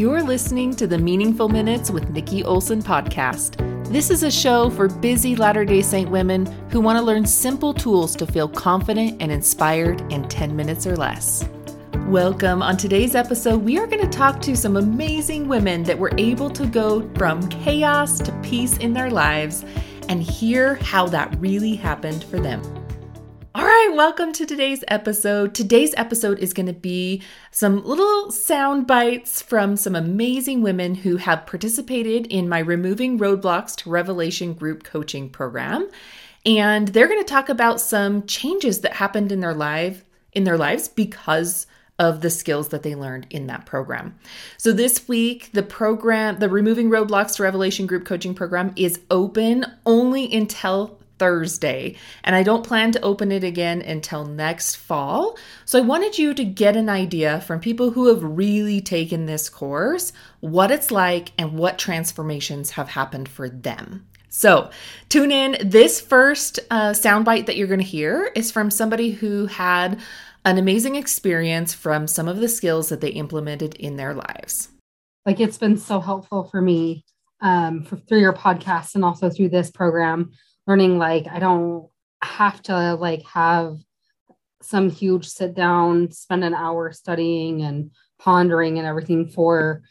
You're listening to the Meaningful Minutes with Nikki Olson podcast. This is a show for busy Latter day Saint women who want to learn simple tools to feel confident and inspired in 10 minutes or less. Welcome. On today's episode, we are going to talk to some amazing women that were able to go from chaos to peace in their lives and hear how that really happened for them. All right, welcome to today's episode. Today's episode is going to be some little sound bites from some amazing women who have participated in my Removing Roadblocks to Revelation group coaching program. And they're going to talk about some changes that happened in their life in their lives because of the skills that they learned in that program. So this week, the program, the Removing Roadblocks to Revelation group coaching program is open only until Thursday, and I don't plan to open it again until next fall. So I wanted you to get an idea from people who have really taken this course what it's like and what transformations have happened for them. So, tune in. This first uh, soundbite that you're going to hear is from somebody who had an amazing experience from some of the skills that they implemented in their lives. Like, it's been so helpful for me um, for, through your podcast and also through this program learning like I don't have to like have some huge sit down, spend an hour studying and pondering and everything for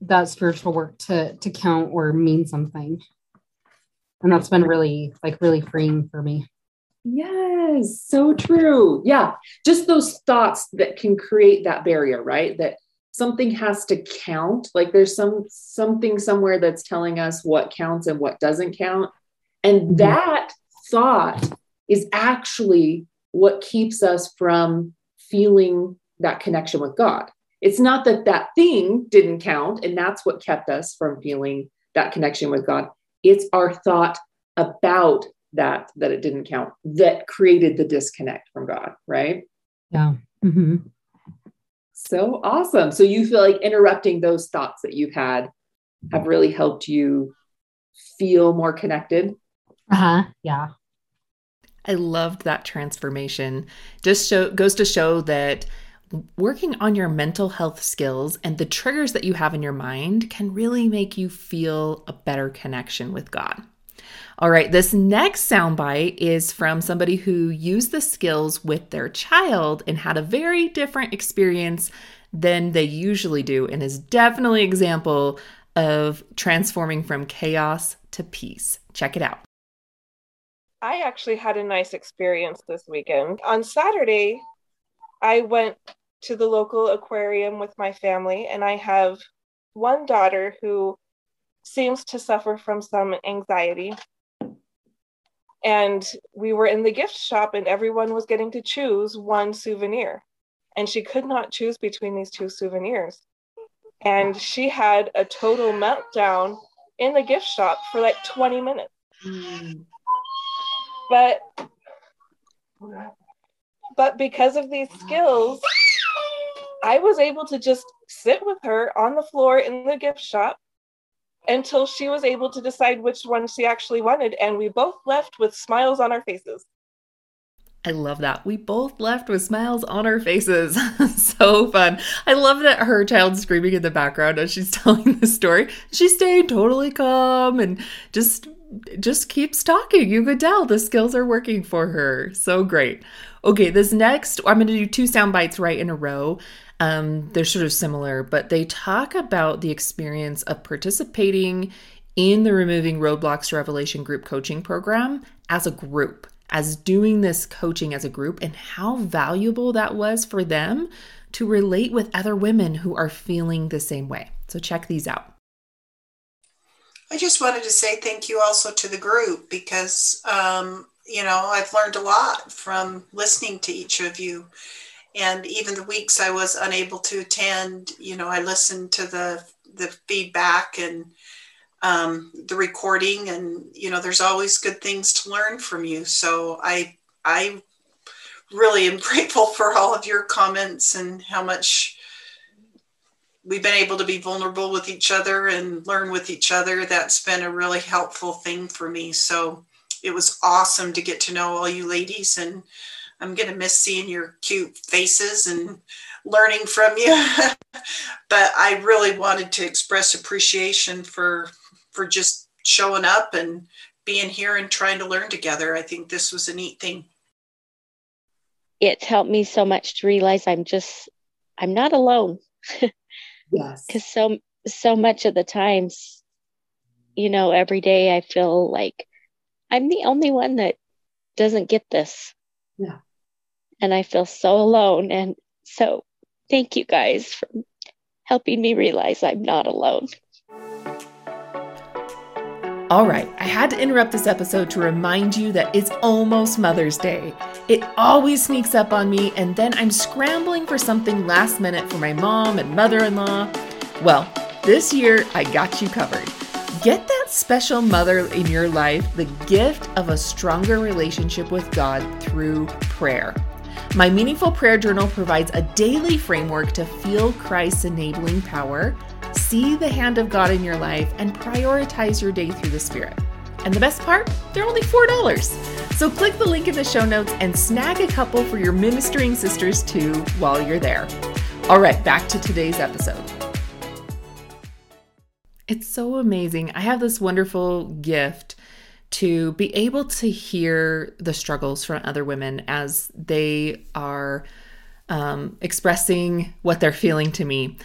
that spiritual work to to count or mean something. And that's been really like really freeing for me. Yes, so true. Yeah, just those thoughts that can create that barrier, right? That something has to count. Like there's some something somewhere that's telling us what counts and what doesn't count. And mm-hmm. that thought is actually what keeps us from feeling that connection with God. It's not that that thing didn't count and that's what kept us from feeling that connection with God. It's our thought about that that it didn't count that created the disconnect from God, right? Yeah. Mm-hmm. So awesome. So you feel like interrupting those thoughts that you've had have really helped you feel more connected uh-huh. Yeah. I loved that transformation. Just show goes to show that working on your mental health skills and the triggers that you have in your mind can really make you feel a better connection with God. All right, this next soundbite is from somebody who used the skills with their child and had a very different experience than they usually do, and is definitely an example of transforming from chaos to peace. Check it out. I actually had a nice experience this weekend. On Saturday, I went to the local aquarium with my family, and I have one daughter who seems to suffer from some anxiety. And we were in the gift shop, and everyone was getting to choose one souvenir. And she could not choose between these two souvenirs. And she had a total meltdown in the gift shop for like 20 minutes. Mm but but because of these skills i was able to just sit with her on the floor in the gift shop until she was able to decide which one she actually wanted and we both left with smiles on our faces I love that. We both left with smiles on our faces. so fun. I love that her child screaming in the background as she's telling the story. She stayed totally calm and just just keeps talking. You could tell the skills are working for her. So great. Okay, this next, I'm going to do two sound bites right in a row. Um, they're sort of similar, but they talk about the experience of participating in the Removing Roadblocks Revelation group coaching program as a group, as doing this coaching as a group, and how valuable that was for them to relate with other women who are feeling the same way. So, check these out. I just wanted to say thank you also to the group because, um, you know, I've learned a lot from listening to each of you. And even the weeks I was unable to attend, you know, I listened to the, the feedback and um, the recording and, you know, there's always good things to learn from you. So I, I really am grateful for all of your comments and how much we've been able to be vulnerable with each other and learn with each other. That's been a really helpful thing for me. So it was awesome to get to know all you ladies and I'm going to miss seeing your cute faces and learning from you. but I really wanted to express appreciation for for just showing up and being here and trying to learn together. I think this was a neat thing. It's helped me so much to realize I'm just I'm not alone. yes. Cuz so so much of the times you know every day I feel like I'm the only one that doesn't get this. Yeah. And I feel so alone and so thank you guys for helping me realize I'm not alone. All right, I had to interrupt this episode to remind you that it's almost Mother's Day. It always sneaks up on me, and then I'm scrambling for something last minute for my mom and mother in law. Well, this year I got you covered. Get that special mother in your life the gift of a stronger relationship with God through prayer. My Meaningful Prayer Journal provides a daily framework to feel Christ's enabling power, see the hand of God in your life, and prioritize your day through the Spirit. And the best part, they're only $4. So click the link in the show notes and snag a couple for your ministering sisters too while you're there. All right, back to today's episode. It's so amazing. I have this wonderful gift to be able to hear the struggles from other women as they are um, expressing what they're feeling to me.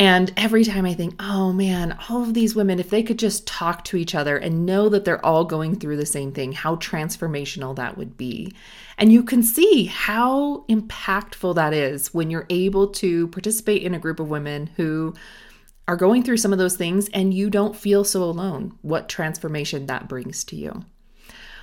And every time I think, oh man, all of these women, if they could just talk to each other and know that they're all going through the same thing, how transformational that would be. And you can see how impactful that is when you're able to participate in a group of women who are going through some of those things and you don't feel so alone, what transformation that brings to you.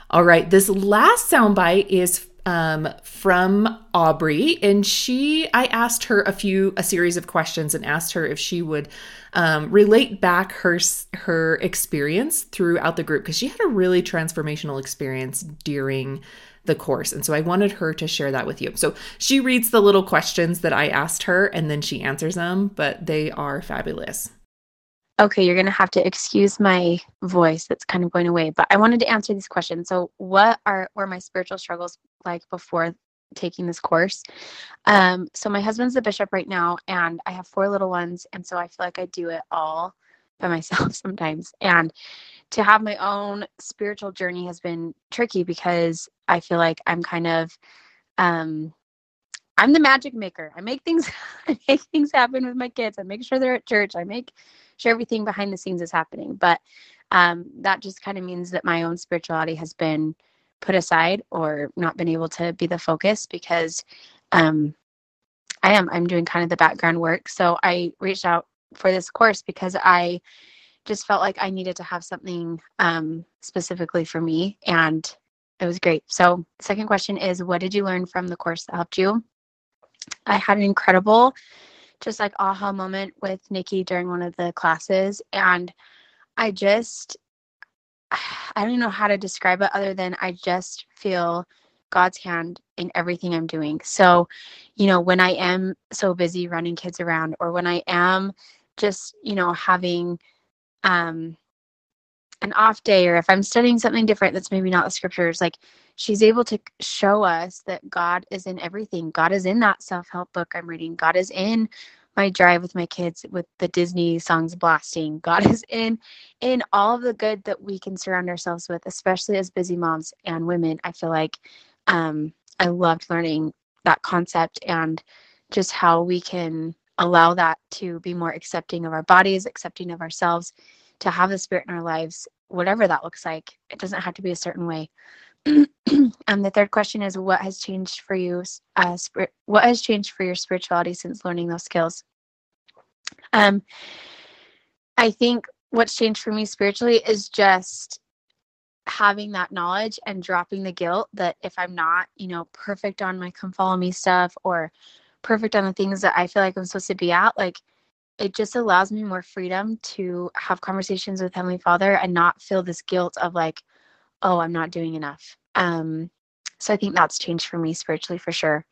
All right, this last soundbite is um, from Aubrey, and she, I asked her a few, a series of questions, and asked her if she would um, relate back her her experience throughout the group because she had a really transformational experience during the course. And so I wanted her to share that with you. So she reads the little questions that I asked her and then she answers them, but they are fabulous. Okay, you're going to have to excuse my voice that's kind of going away, but I wanted to answer these questions. So, what are were my spiritual struggles like before taking this course? Um, so my husband's the bishop right now and I have four little ones and so I feel like I do it all by myself sometimes. And to have my own spiritual journey has been tricky because I feel like I'm kind of um I'm the magic maker. I make things I make things happen with my kids. I make sure they're at church. I make sure everything behind the scenes is happening. But um that just kind of means that my own spirituality has been put aside or not been able to be the focus because um I am I'm doing kind of the background work. So I reached out for this course because I just felt like I needed to have something um, specifically for me, and it was great. So, second question is, what did you learn from the course that helped you? I had an incredible, just like aha moment with Nikki during one of the classes, and I just, I don't know how to describe it other than I just feel God's hand in everything I'm doing. So, you know, when I am so busy running kids around, or when I am just, you know, having um, an off day or if I'm studying something different that's maybe not the scriptures, like she's able to show us that God is in everything. God is in that self help book I'm reading. God is in my drive with my kids with the Disney songs blasting. God is in in all of the good that we can surround ourselves with, especially as busy moms and women. I feel like um, I loved learning that concept and just how we can allow that to be more accepting of our bodies, accepting of ourselves, to have the spirit in our lives, whatever that looks like. It doesn't have to be a certain way. and the third question is what has changed for you uh, spirit, what has changed for your spirituality since learning those skills um i think what's changed for me spiritually is just having that knowledge and dropping the guilt that if i'm not you know perfect on my come follow me stuff or perfect on the things that I feel like I'm supposed to be at, like it just allows me more freedom to have conversations with Heavenly Father and not feel this guilt of like, oh, I'm not doing enough. Um, so I think that's changed for me spiritually for sure.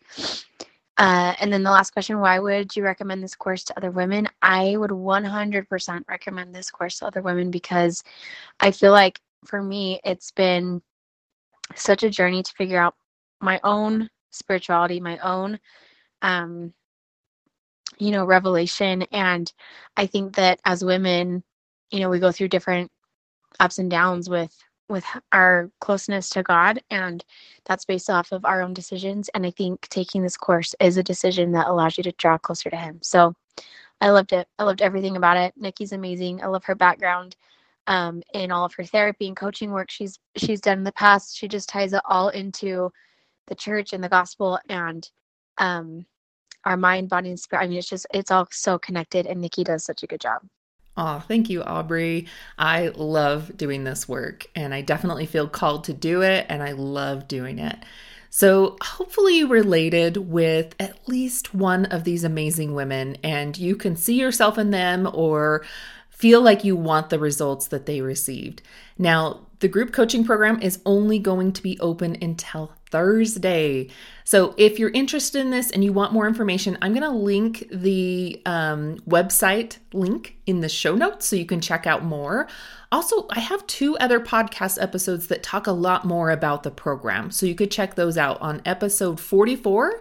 Uh, and then the last question why would you recommend this course to other women? I would 100% recommend this course to other women because I feel like for me, it's been such a journey to figure out my own spirituality, my own um you know, revelation and I think that as women, you know, we go through different ups and downs with with our closeness to God and that's based off of our own decisions and I think taking this course is a decision that allows you to draw closer to him. So I loved it. I loved everything about it. Nikki's amazing. I love her background um, in all of her therapy and coaching work she's she's done in the past. She just ties it all into the church and the gospel and um, our mind, body, and spirit. I mean, it's just it's all so connected, and Nikki does such a good job. Oh, thank you, Aubrey. I love doing this work and I definitely feel called to do it and I love doing it. So, hopefully, you related with at least one of these amazing women and you can see yourself in them or feel like you want the results that they received. Now, the group coaching program is only going to be open until Thursday. So if you're interested in this and you want more information, I'm going to link the um, website link in the show notes so you can check out more. Also, I have two other podcast episodes that talk a lot more about the program. So you could check those out on episode 44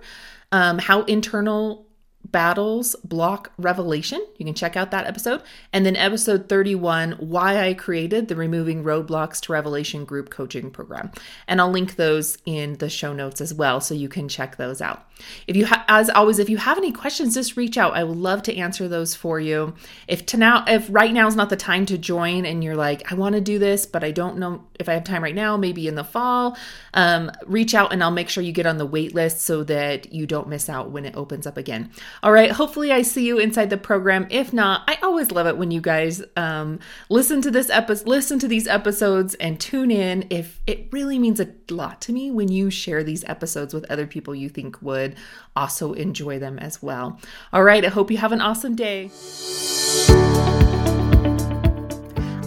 um, How Internal battles block revelation. You can check out that episode. And then episode 31, why I created the Removing Roadblocks to Revelation group coaching program. And I'll link those in the show notes as well so you can check those out. If you ha- as always if you have any questions just reach out. I would love to answer those for you. If to now if right now is not the time to join and you're like I want to do this but I don't know if I have time right now, maybe in the fall, um, reach out and I'll make sure you get on the wait list so that you don't miss out when it opens up again. All right, hopefully I see you inside the program. If not, I always love it when you guys um, listen to this episode, listen to these episodes and tune in. If it really means a lot to me when you share these episodes with other people you think would also enjoy them as well. All right, I hope you have an awesome day.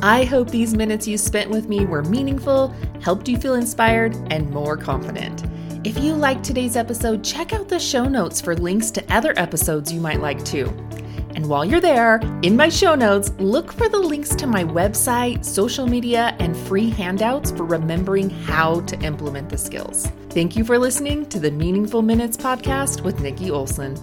I hope these minutes you spent with me were meaningful, helped you feel inspired, and more confident. If you liked today's episode, check out the show notes for links to other episodes you might like too. And while you're there, in my show notes, look for the links to my website, social media, and free handouts for remembering how to implement the skills. Thank you for listening to the Meaningful Minutes podcast with Nikki Olson.